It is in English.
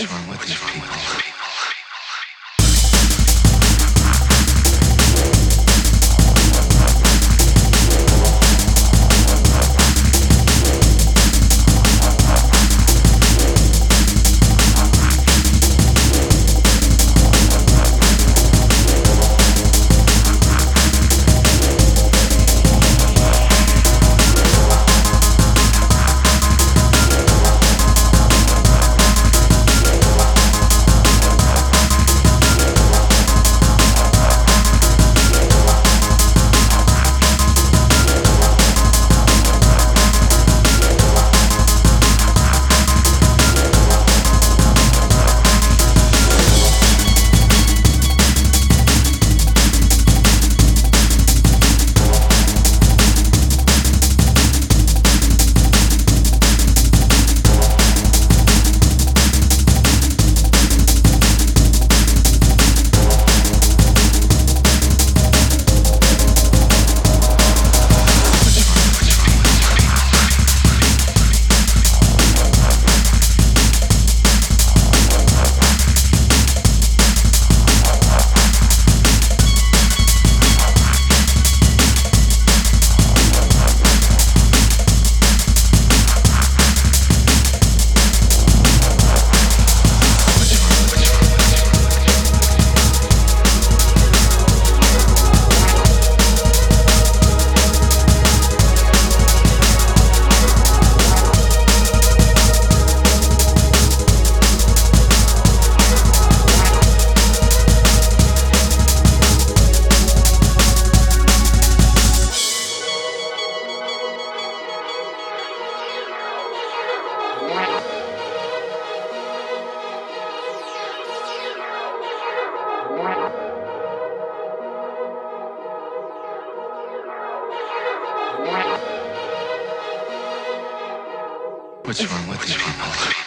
What's wrong with What's these people? What's wrong with these people?